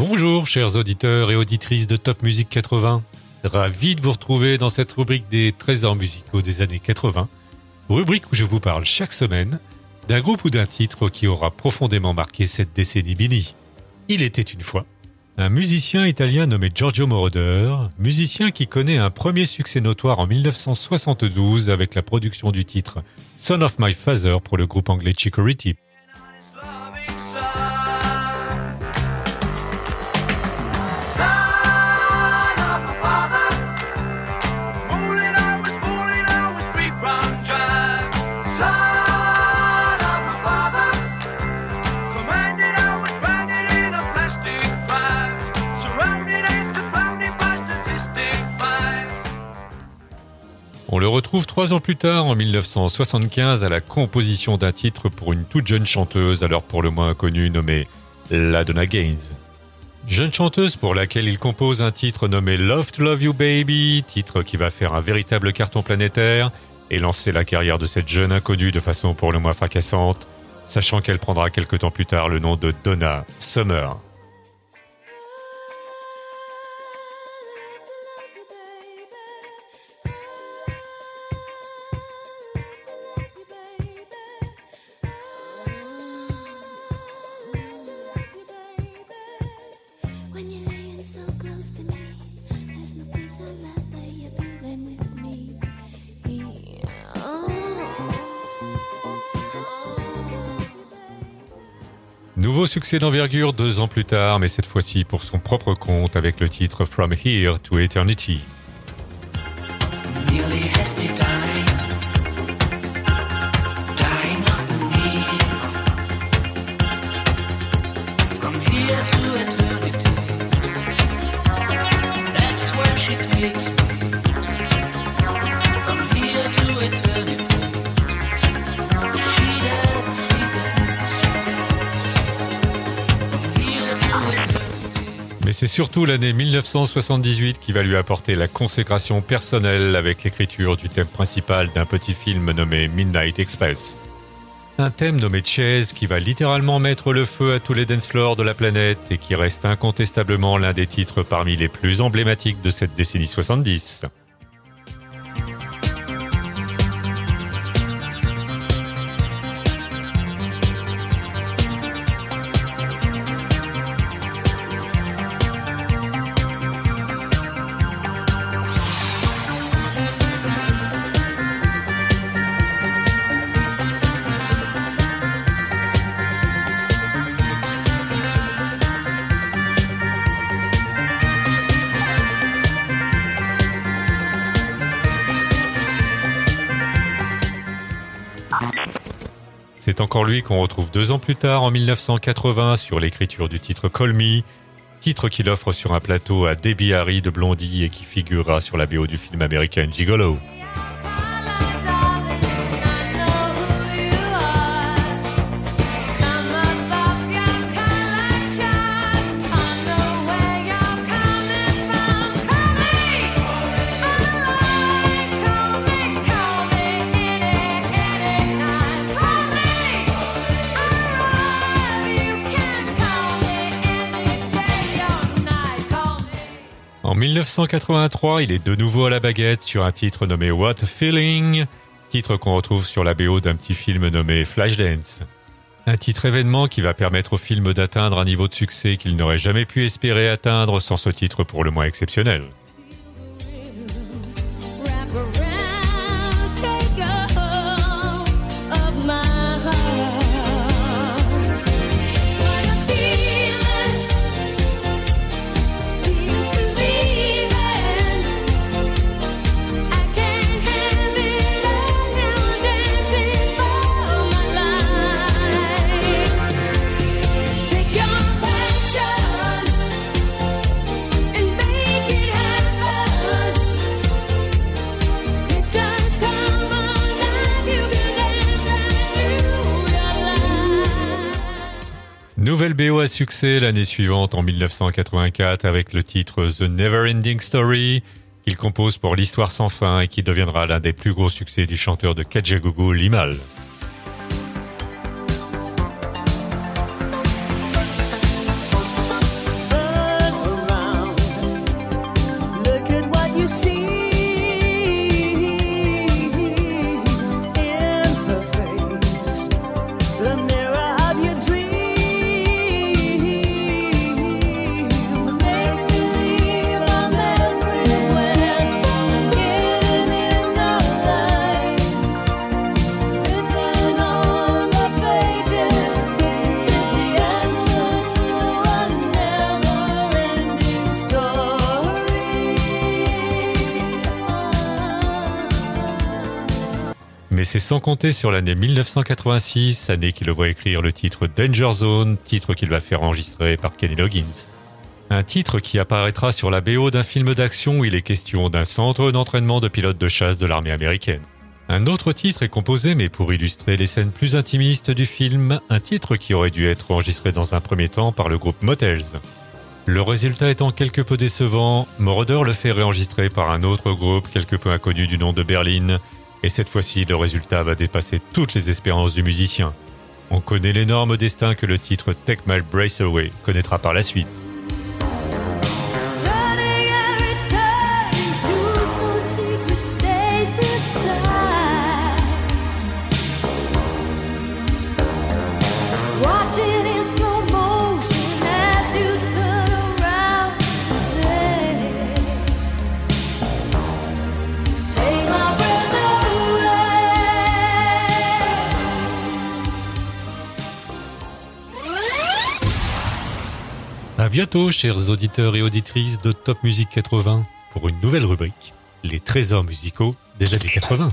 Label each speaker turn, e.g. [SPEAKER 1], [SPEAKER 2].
[SPEAKER 1] Bonjour chers auditeurs et auditrices de Top Music 80. Ravi de vous retrouver dans cette rubrique des trésors musicaux des années 80. Rubrique où je vous parle chaque semaine d'un groupe ou d'un titre qui aura profondément marqué cette décennie Bini. Il était une fois un musicien italien nommé Giorgio Moroder, musicien qui connaît un premier succès notoire en 1972 avec la production du titre Son of My Father pour le groupe anglais Chicory On le retrouve trois ans plus tard, en 1975, à la composition d'un titre pour une toute jeune chanteuse, alors pour le moins inconnue, nommée Ladonna Gaines. Jeune chanteuse pour laquelle il compose un titre nommé Love to Love You Baby, titre qui va faire un véritable carton planétaire et lancer la carrière de cette jeune inconnue de façon pour le moins fracassante, sachant qu'elle prendra quelque temps plus tard le nom de Donna Summer. Nouveau succès d'envergure deux ans plus tard, mais cette fois-ci pour son propre compte avec le titre From Here to Eternity. C'est surtout l'année 1978 qui va lui apporter la consécration personnelle avec l'écriture du thème principal d'un petit film nommé Midnight Express. Un thème nommé Chase qui va littéralement mettre le feu à tous les dance floors de la planète et qui reste incontestablement l'un des titres parmi les plus emblématiques de cette décennie 70. C'est encore lui qu'on retrouve deux ans plus tard, en 1980, sur l'écriture du titre Call Me, titre qu'il offre sur un plateau à Debbie Harry de Blondie et qui figurera sur la BO du film américain Gigolo. 1983, il est de nouveau à la baguette sur un titre nommé What Feeling, titre qu'on retrouve sur la BO d'un petit film nommé Flashdance. Un titre événement qui va permettre au film d'atteindre un niveau de succès qu'il n'aurait jamais pu espérer atteindre sans ce titre pour le moins exceptionnel. Nouvelle BO à succès l'année suivante en 1984 avec le titre The Never Ending Story qu'il compose pour l'histoire sans fin et qui deviendra l'un des plus gros succès du chanteur de Kajagougou Limal. C'est sans compter sur l'année 1986, année qui le voit écrire le titre Danger Zone, titre qu'il va faire enregistrer par Kenny Loggins. Un titre qui apparaîtra sur la BO d'un film d'action où il est question d'un centre d'entraînement de pilotes de chasse de l'armée américaine. Un autre titre est composé, mais pour illustrer les scènes plus intimistes du film, un titre qui aurait dû être enregistré dans un premier temps par le groupe Motels. Le résultat étant quelque peu décevant, Moroder le fait réenregistrer par un autre groupe quelque peu inconnu du nom de Berlin, et cette fois-ci le résultat va dépasser toutes les espérances du musicien. On connaît l'énorme destin que le titre Take My Brace connaîtra par la suite. Bientôt, chers auditeurs et auditrices de Top Music 80, pour une nouvelle rubrique, les trésors musicaux des années 80.